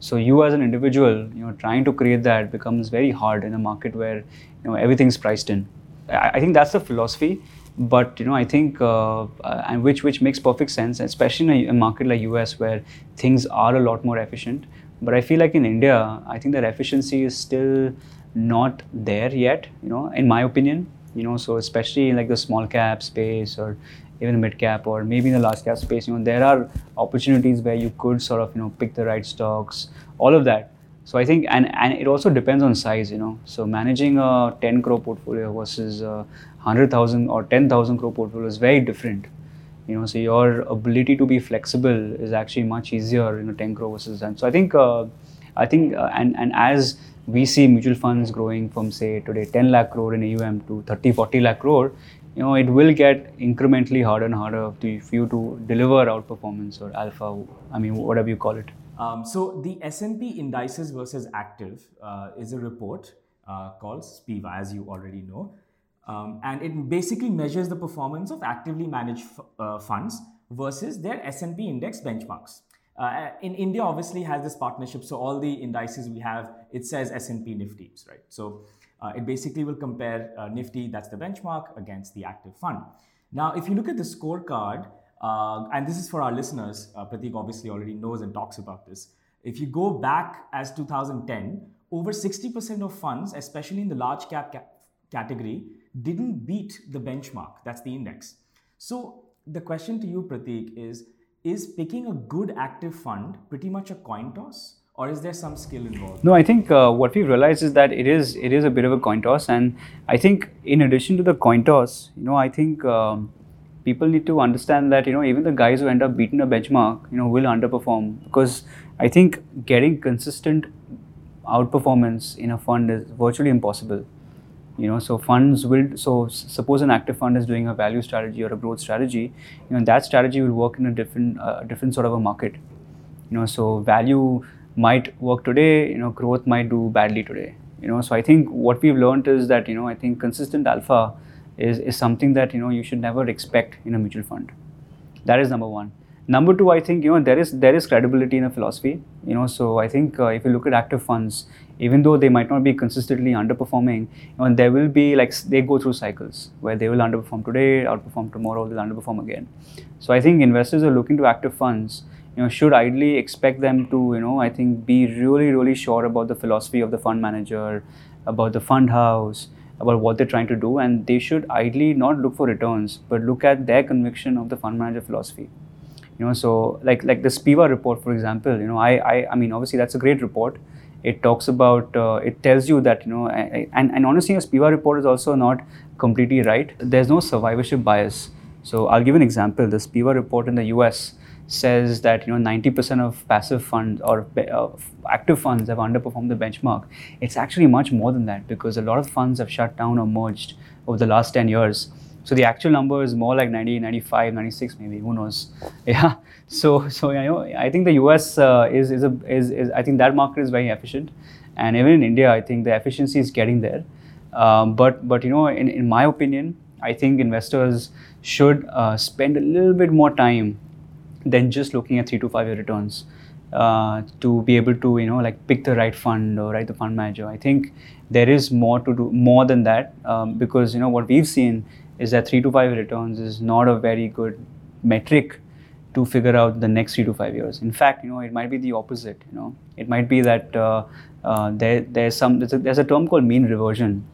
So you as an individual you know trying to create that becomes very hard in a market where you know everything's priced in. I, I think that's the philosophy but you know i think uh, uh, and which which makes perfect sense especially in a, a market like us where things are a lot more efficient. But i feel like in india i think that efficiency is still not there yet you know in my opinion you know so especially in like the small cap space or even mid cap or maybe in the large cap space you know there are opportunities where you could sort of you know pick the right stocks all of that. So i think and and it also depends on size you know. So managing a 10 crore portfolio versus a 100000 or 10000 crore portfolio is very different. You know so your ability to be flexible is actually much easier in a 10 crore versus that. So i think uh, i think uh, and and as we see mutual funds growing from say today 10 lakh crore in aum to 30 40 lakh crore you know it will get incrementally harder and harder for you to deliver outperformance or alpha i mean whatever you call it Um, so the S&P indices versus active uh, is a report uh, called SPIVA, as you already know, um, and it basically measures the performance of actively managed f- uh, funds versus their S&P index benchmarks. Uh, in India, obviously has this partnership, so all the indices we have it says S&P Nifty's, right? So uh, it basically will compare uh, Nifty, that's the benchmark, against the active fund. Now, if you look at the scorecard, uh, and this is for our listeners, uh, Pratik obviously already knows and talks about this. If you go back as 2010, over 60% of funds, especially in the large cap ca- category, didn't beat the benchmark. That's the index. So the question to you, Pratik, is is picking a good active fund pretty much a coin toss, or is there some skill involved? No, I think uh, what we've realized is that it is it is a bit of a coin toss, and I think in addition to the coin toss, you know, I think um, people need to understand that you know even the guys who end up beating a benchmark, you know, will underperform because I think getting consistent outperformance in a fund is virtually impossible. You know, so funds will so suppose an active fund is doing a value strategy or a growth strategy, you know, that strategy will work in a different uh, different sort of a market you know so value might work today you know growth might do badly today you know. So i think what we've learned is that you know i think consistent alpha is, is something that you know you should never expect in a mutual fund. That is number one. Number two i think you know there is there is credibility in a philosophy you know. So i think uh, if you look at active funds even though they might not be consistently underperforming you know there will be like they go through cycles where they will underperform today outperform tomorrow they'll underperform again. So i think investors are looking to active funds you know should ideally expect them to you know i think be really really sure about the philosophy of the fund manager about the fund house about what they're trying to do and they should ideally not look for returns but look at their conviction of the fund manager philosophy. You know so like like the spiva report for example you know i i, I mean obviously that's a great report. It talks about uh, it tells you that you know and, and honestly a spiva report is also not completely right. There's no survivorship bias. So i'll give an example. The spiva report in the us says that you know 90% of passive funds or uh, active funds have underperformed the benchmark. It's actually much more than that because a lot of funds have shut down or merged over the last 10 years. So the actual number is more like 90 95 96 maybe who knows? Yeah. So so you know i think the us uh, is is a is, is i think that market is very efficient. And even in india i think the efficiency is getting there. Um, but but you know in, in my opinion i think investors should uh, spend a little bit more time than just looking at three to five year returns uh, to be able to you know like pick the right fund or right the fund manager. I think there is more to do more than that um, because you know what we've seen is that three to five year returns is not a very good metric to figure out the next three to five years. In fact you know it might be the opposite you know. It might be that uh, uh, there there's some there's a, there's a term called mean reversion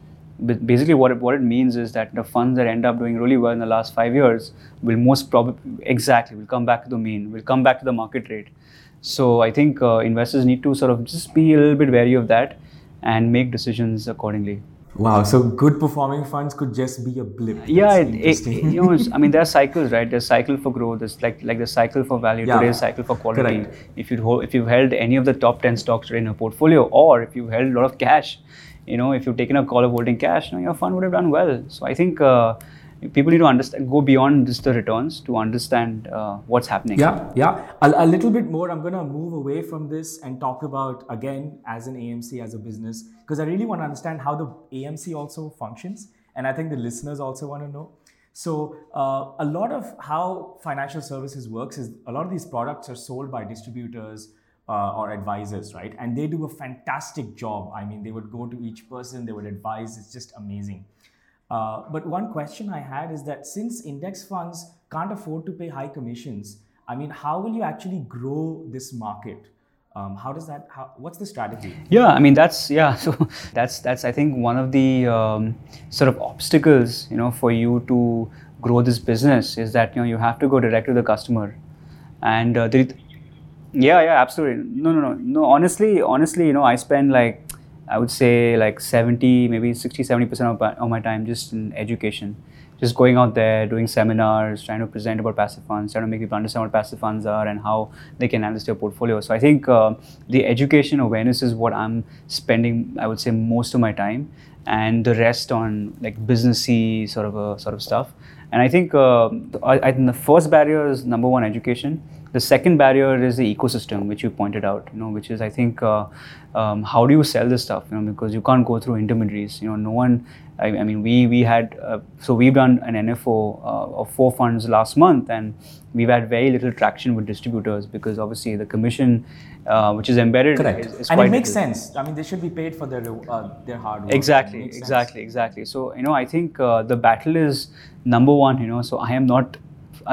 basically, what it, what it means is that the funds that end up doing really well in the last five years will most probably exactly will come back to the mean, will come back to the market rate. So I think uh, investors need to sort of just be a little bit wary of that and make decisions accordingly. Wow, so good performing funds could just be a blip. Yeah, it, it, you know, I mean, there are cycles, right? There's cycle for growth. There's like like the cycle for value. Yeah. Today's cycle for quality. Correct. If you if you've held any of the top ten stocks in your portfolio, or if you've held a lot of cash, you know, if you've taken a call of holding cash, you know, your fund would have done well. So I think. Uh, people need to understand go beyond just the returns to understand uh, what's happening yeah yeah a, a, little bit more i'm going to move away from this and talk about again as an amc as a business because i really want to understand how the amc also functions and i think the listeners also want to know so uh, a lot of how financial services works is a lot of these products are sold by distributors uh, or advisors right and they do a fantastic job i mean they would go to each person they would advise it's just amazing uh, but one question I had is that since index funds can't afford to pay high commissions, I mean, how will you actually grow this market? Um, how does that? How, what's the strategy? Yeah, I mean that's yeah. So that's that's I think one of the um, sort of obstacles you know for you to grow this business is that you know you have to go direct to the customer, and uh, yeah yeah absolutely no no no no honestly honestly you know I spend like I would say like 70, maybe 60, 70% of my, of my time just in education. Just going out there, doing seminars, trying to present about passive funds, trying to make people understand what passive funds are and how they can analyze their portfolio. So I think uh, the education awareness is what I'm spending, I would say, most of my time, and the rest on like businessy sort of a, sort of stuff. And I think uh, I, I think the first barrier is number one education the second barrier is the ecosystem, which you pointed out. You know, which is I think uh, um, how do you sell this stuff? You know, because you can't go through intermediaries. You know, no one. I, I mean, we we had uh, so we've done an NFO uh, of four funds last month, and we've had very little traction with distributors because obviously the commission, uh, which is embedded, Correct. Is, is and it makes little. sense. I mean, they should be paid for their uh, their hard work. Exactly, exactly, sense. exactly. So you know, I think uh, the battle is number one. You know, so I am not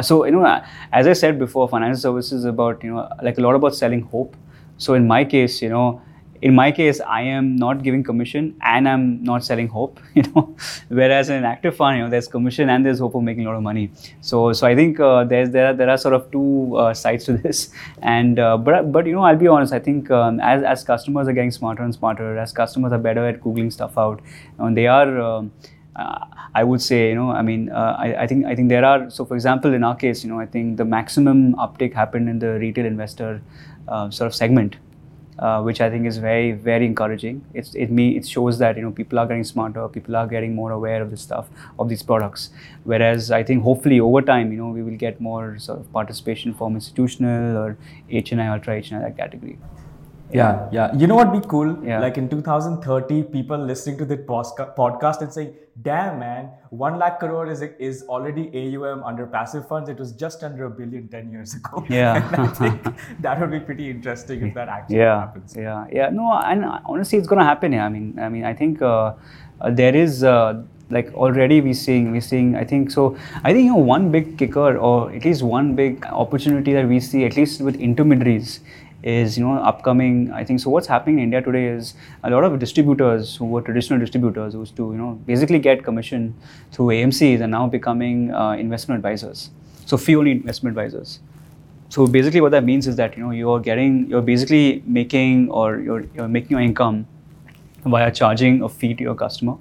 so you know as i said before financial services is about you know like a lot about selling hope. So in my case you know in my case i am not giving commission and i'm not selling hope you know. Whereas in an active fund you know there's commission and there's hope of making a lot of money. So so i think uh, there's there are, there are sort of two uh, sides to this. And uh, but but you know i'll be honest i think um, as as customers are getting smarter and smarter as customers are better at googling stuff out and they are um, uh, I would say, you know, I mean, uh, I, I, think I think there are. So, for example, in our case, you know, I think the maximum uptake happened in the retail investor uh, sort of segment, uh, which I think is very very encouraging. It's it me it shows that you know people are getting smarter, people are getting more aware of this stuff of these products. Whereas I think hopefully over time, you know, we will get more sort of participation from institutional or HNI ultra HNI that category. Yeah, yeah. You know what would be cool? Yeah. Like in 2030, people listening to the podcast and saying, damn, man, 1 lakh crore is, is already AUM under passive funds. It was just under a billion 10 years ago. Yeah. I think that would be pretty interesting if that actually yeah. happens. Yeah, yeah. No, and honestly, it's going to happen. Yeah. I mean, I mean, I think uh, uh, there is. Uh, like already we're seeing we're seeing i think so i think you know one big kicker or at least one big opportunity that we see at least with intermediaries is you know upcoming i think. So what's happening in india today is a lot of distributors who were traditional distributors who used to you know basically get commission through amcs are now becoming uh, investment advisors. So fee only investment advisors. So basically what that means is that you know you're getting you're basically making or you're, you're making your income via charging a fee to your customer.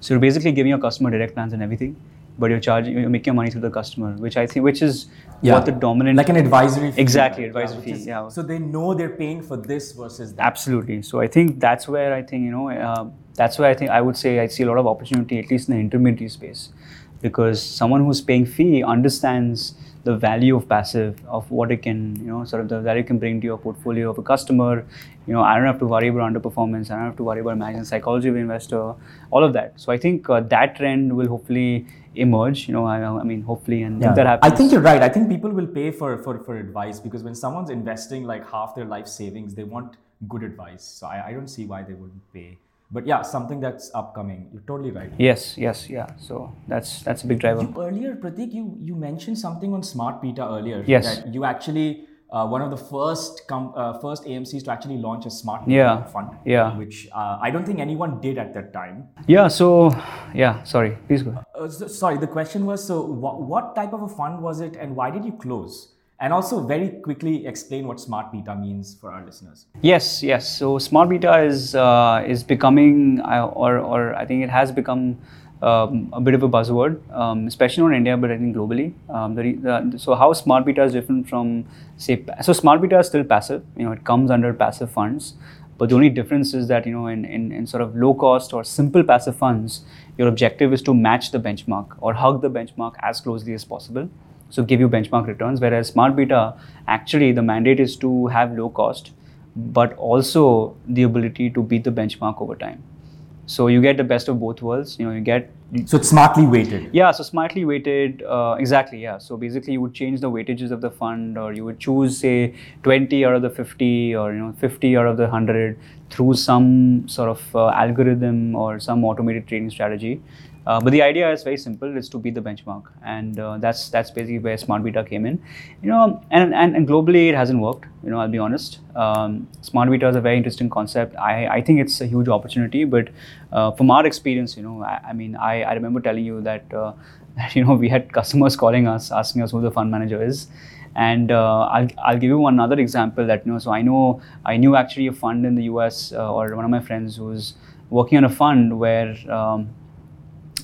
So you're basically giving your customer direct plans and everything but you're charging you're making your money through the customer which i think which is yeah. what the dominant like an advisory fee exactly advisory yeah, fee is, yeah so they know they're paying for this versus that absolutely so i think that's where i think you know uh, that's where i think i would say i see a lot of opportunity at least in the intermediary space because someone who's paying fee understands the value of passive, of what it can, you know, sort of the value it can bring to your portfolio of a customer. You know, I don't have to worry about underperformance. I don't have to worry about managing psychology of investor, all of that. So I think uh, that trend will hopefully emerge. You know, I, I mean, hopefully, and yeah. if that happens, I think you're right. I think people will pay for, for for advice because when someone's investing like half their life savings, they want good advice. So I, I don't see why they wouldn't pay but yeah something that's upcoming you're totally right yes yes yeah so that's that's a big driver you, earlier pratik you you mentioned something on smart beta earlier yes that you actually uh, one of the first com- uh, first AMCs to actually launch a smart Yeah. fund. Yeah. Which uh, I don't think anyone did at that time. Yeah. So, yeah. Sorry. Please go. Uh, so, sorry, the question was so wha- what type of a fund was it and why did you close? And also, very quickly explain what smart beta means for our listeners. Yes, yes. So smart beta is uh, is becoming, uh, or or I think it has become um, a bit of a buzzword, um, especially in India, but I think globally. Um, the, the, so how smart beta is different from say, so smart beta is still passive. You know, it comes under passive funds. But the only difference is that you know, in, in, in sort of low cost or simple passive funds, your objective is to match the benchmark or hug the benchmark as closely as possible. So give you benchmark returns whereas smart beta actually the mandate is to have low cost but also the ability to beat the benchmark over time so you get the best of both worlds you know you get So it's smartly weighted. yeah so smartly weighted uh, exactly yeah so basically you would change the weightages of the fund or you would choose say 20 out of the 50 or you know 50 out of the 100 through some sort of uh, algorithm or some automated trading strategy uh, but the idea is very simple it's to beat the benchmark. And uh, that's that's basically where smart beta came in. You know and, and, and globally it hasn't worked you know i'll be honest. Um, smart beta is a very interesting concept. I, I think it's a huge opportunity but uh, from our experience you know i, I mean I, I remember telling you that uh, you know we had customers calling us asking us who the fund manager is. And uh, I'll, I'll give you another example that you know so i know i knew actually a fund in the us uh, or one of my friends who was working on a fund where um,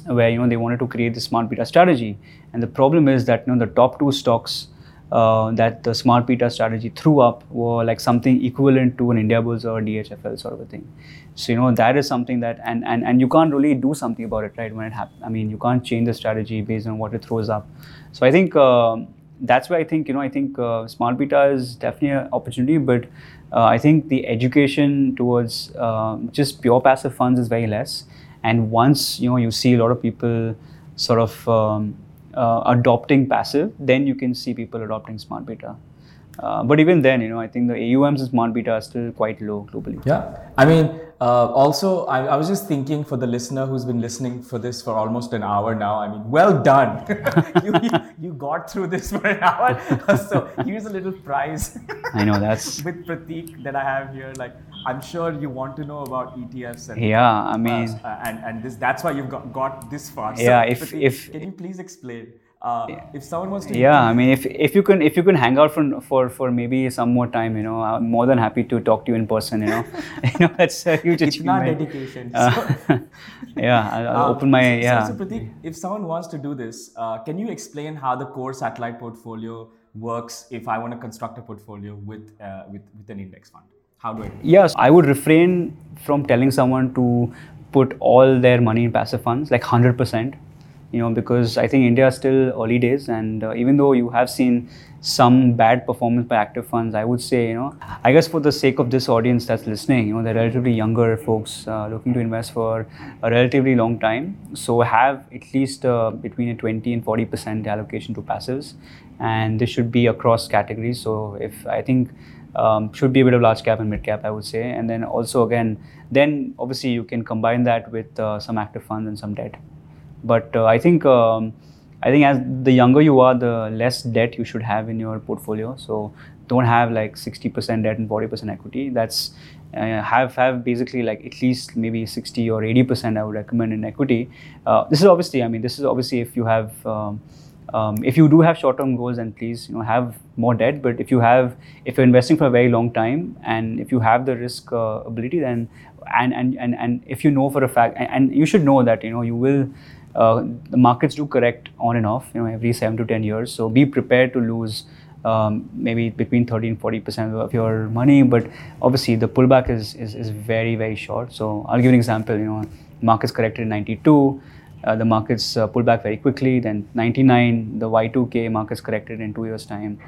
where you know they wanted to create the smart beta strategy and the problem is that you know the top two stocks uh, that the smart beta strategy threw up were like something equivalent to an Indiabulls or DHFL sort of a thing. So you know that is something that and and, and you can't really do something about it, right? When it happens, I mean you can't change the strategy based on what it throws up. So I think uh, that's why I think you know I think uh, smart beta is definitely an opportunity, but uh, I think the education towards uh, just pure passive funds is very less. And once you know you see a lot of people sort of um, uh, adopting passive, then you can see people adopting smart beta. Uh, but even then, you know, I think the AUMs in smart beta are still quite low globally. Yeah. I mean, uh, also, I, I was just thinking for the listener who's been listening for this for almost an hour now. I mean, well done. you, you, you got through this for an hour. so here's a little prize. I know that's with Pratik that I have here. Like, I'm sure you want to know about ETFs and yeah. I mean, uh, and and this that's why you've got, got this far. So, Yeah, if- Pratik, if- can you please explain uh, if someone wants to yeah. I mean, if if you can if you can hang out for for for maybe some more time, you know, I'm more than happy to talk to you in person. You know, you know that's a huge it's not achievement. dedication. Uh, So- yeah, I'll, I'll Um, open my so- so- yeah. So, Pratik, if someone wants to do this, uh, can you explain how the core satellite portfolio works if I want to construct a portfolio with uh, with with an index fund? How do I do? Yes, I would refrain from telling someone to put all their money in passive funds, like 100%, you know, because I think India is still early days. And uh, even though you have seen some bad performance by active funds, I would say, you know, I guess for the sake of this audience that's listening, you know, they're relatively younger folks uh, looking to invest for a relatively long time. So have at least uh, between a 20 and 40% allocation to passives. And this should be across categories. So if I think um, should be a bit of large cap and mid cap, I would say. And then also again, then obviously you can combine that with uh, some active funds and some debt. But uh, I think um, I think as the younger you are, the less debt you should have in your portfolio. So don't have like 60% debt and 40% equity. That's uh, have have basically like at least maybe 60 or 80% I would recommend in equity. Uh, this is obviously, I mean, this is obviously if you have um, um, if you do have short-term goals, then please you know have more debt. But if you have, if you're investing for a very long time, and if you have the risk uh, ability, then and, and and and if you know for a fact, and, and you should know that you know you will. Uh, the markets do correct on and off, you know, every seven to ten years. So be prepared to lose um, maybe between 30 and 40 percent of your money. But obviously, the pullback is, is is very very short. So I'll give an example. You know, markets corrected in 92. Uh, the markets uh, pulled back very quickly. Then 99, the Y2K markets corrected in two years' time.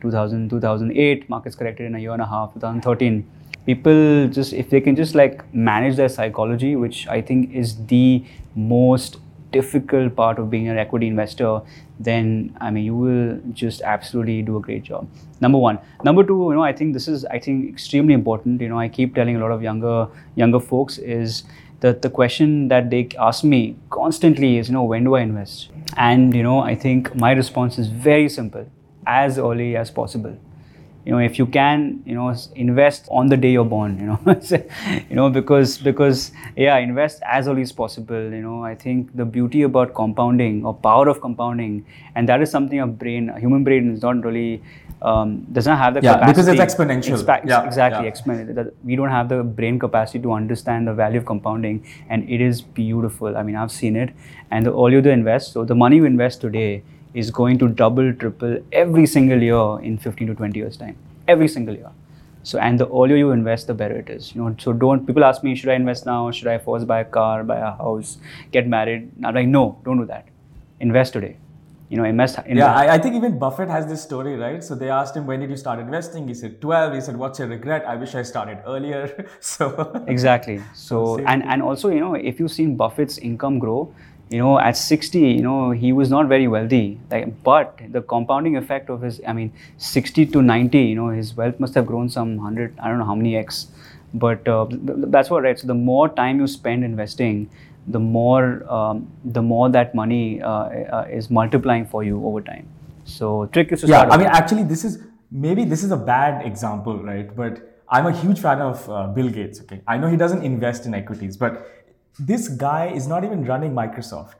2000, 2008 markets corrected in a year and a half. 2013, people just if they can just like manage their psychology, which I think is the most difficult part of being an equity investor, then I mean you will just absolutely do a great job. Number one. Number two, you know, I think this is I think extremely important. You know, I keep telling a lot of younger younger folks is the, the question that they ask me constantly is, you know, when do I invest? And, you know, I think my response is very simple as early as possible. You you know if you can you know invest on the day you're born you know. You know because because yeah invest as early as possible you know. I think the beauty about compounding or power of compounding and that is something a brain a human brain is not really um, does not have the yeah, capacity because it's exponential. Expa- Yeah, exactly yeah. exponential we don't have the brain capacity to understand the value of compounding and it is beautiful. I mean i've seen it. And the earlier you invest so the money you invest today is going to double triple every single year in 15 to 20 years time every single year so and the earlier you invest the better it is you know so don't people ask me should i invest now should i first buy a car buy a house get married i'm like no don't do that invest today you know invest, invest Yeah, I, I think even Buffett has this story, right? So they asked him, when did you start investing? He said, 12. He said, what's your regret? I wish I started earlier. so, exactly so and and also you know if you've seen buffett's income grow you know at 60 you know he was not very wealthy like but the compounding effect of his i mean 60 to 90 you know his wealth must have grown some 100 i don't know how many x but uh, th- th- that's what right so the more time you spend investing the more um, the more that money uh, uh, is multiplying for you over time so trick is to yeah, start I mean, actually, this is maybe this is a bad example, right? But I'm a huge fan of uh, Bill Gates. Okay, I know he doesn't invest in equities, but this guy is not even running Microsoft,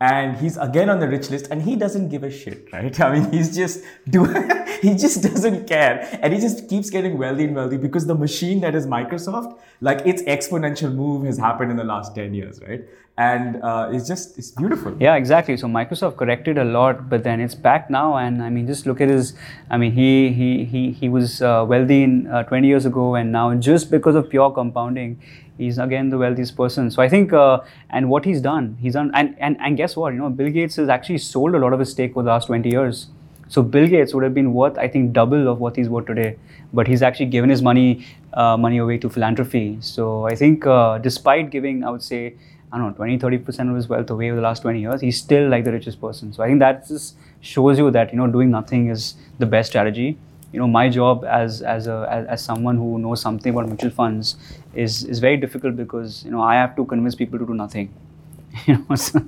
and he's again on the rich list, and he doesn't give a shit, right? I mean, he's just do he just doesn't care, and he just keeps getting wealthy and wealthy because the machine that is Microsoft, like its exponential move has happened in the last ten years, right? And uh, it's just it's beautiful. Yeah, exactly. So Microsoft corrected a lot, but then it's back now. And I mean, just look at his. I mean, he he he he was uh, wealthy in uh, 20 years ago, and now just because of pure compounding, he's again the wealthiest person. So I think, uh, and what he's done, he's done, and and and guess what? You know, Bill Gates has actually sold a lot of his stake over the last 20 years. So Bill Gates would have been worth, I think, double of what he's worth today. But he's actually given his money uh, money away to philanthropy. So I think, uh, despite giving, I would say. I don't know, 20, 30% of his wealth away over the last 20 years, he's still like the richest person. So I think that just shows you that, you know, doing nothing is the best strategy. You know, my job as, as, a, as, as someone who knows something about mutual funds is, is very difficult because, you know, I have to convince people to do nothing. You know, so,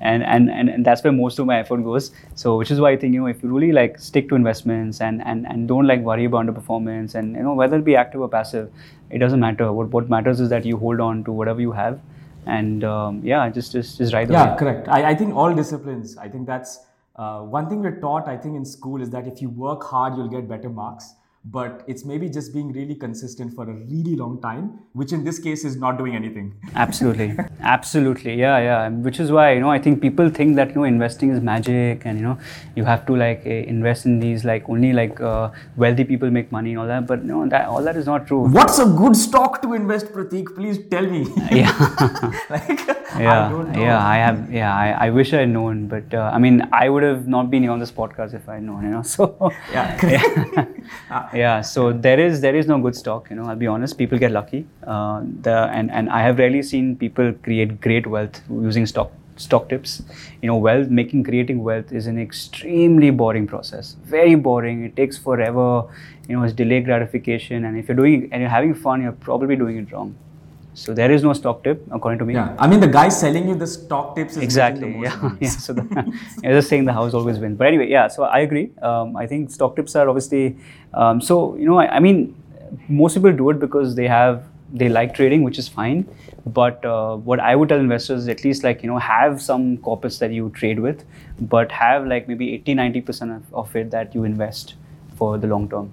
and, and, and, and that's where most of my effort goes. So, which is why I think, you know, if you really like stick to investments and, and, and don't like worry about underperformance and, you know, whether it be active or passive, it doesn't matter. What, what matters is that you hold on to whatever you have and um, yeah just just just the Yeah, wave. correct. I, I think all disciplines, I think that's uh, one thing we're taught, I think, in school is that if you work hard, you'll get better marks. But it's maybe just being really consistent for a really long time, which in this case is not doing anything. absolutely absolutely yeah yeah which is why you know i think people think that you know investing is magic and you know you have to like eh, invest in these like only like uh, wealthy people make money and all that but no that all that is not true What's a good stock to invest, Pratik? Please tell me. yeah like, I yeah don't know. yeah i have yeah i, I wish i had known but uh, i mean i would have not been here on this podcast if i had known you know so Yeah. yeah so there is there is no good stock you know i'll be honest people get lucky. Uh, the and and i have rarely seen people create great wealth using stock stock tips. You know wealth making creating wealth is an extremely boring process. Very boring. It takes forever. You know it's delayed gratification. And if you're doing and you're having fun you're probably doing it wrong so there is no stock tip according to me. Yeah. I mean, the guy selling you the stock tips is exactly the most yeah yeah so the, yeah, just saying the house always wins. But anyway yeah so i agree. Um, i think stock tips are obviously um, so you know I, I mean most people do it because they have they like trading which is fine. But uh, what i would tell investors is at least like you know have some corpus that you trade with but have like maybe 80 90% of, of it that you invest for the long term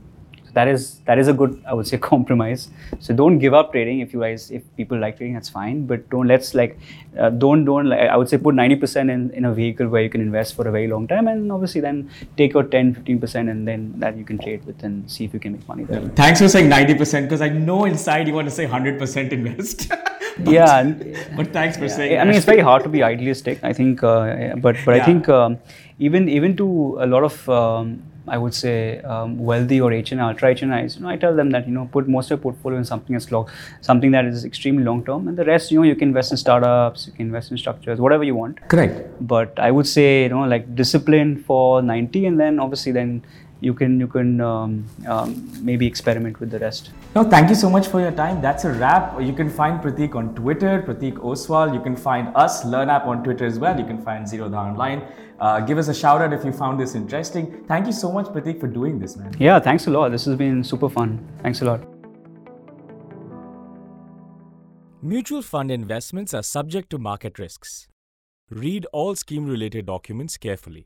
that is that is a good I would say compromise. So don't give up trading if you guys if people like trading that's fine. But don't let's like uh, don't don't like, I would say put ninety percent in in a vehicle where you can invest for a very long time and obviously then take your 10 15 percent and then that you can trade with and see if you can make money there. Thanks for saying 90% because I know inside you want to say 100% invest. But- yeah. But thanks for Yeah, saying I mean, that. it's very hard to be idealistic. I think, uh, but but I think um, even even to a lot of um, I would say um, wealthy or HN ultra HNIs, you know, I tell them that you know put most of your portfolio in something that's long, something that is extremely long term, and the rest you know you can invest in startups, you can invest in structures, whatever you want. Correct. But I would say you know like discipline for 90, and then obviously then you can you can um, um, maybe experiment with the rest. No, thank you so much for your time. That's a wrap. You can find Pratik on Twitter, Pratik Oswal. You can find us, LearnApp, on Twitter as well. You can find Zerodha online. Uh, give us a shout out if you found this interesting. Thank you so much, Pratik, for doing this, man. Yeah, thanks a lot. This has been super fun. Thanks a lot. Mutual fund investments are subject to market risks. Read all scheme related documents carefully.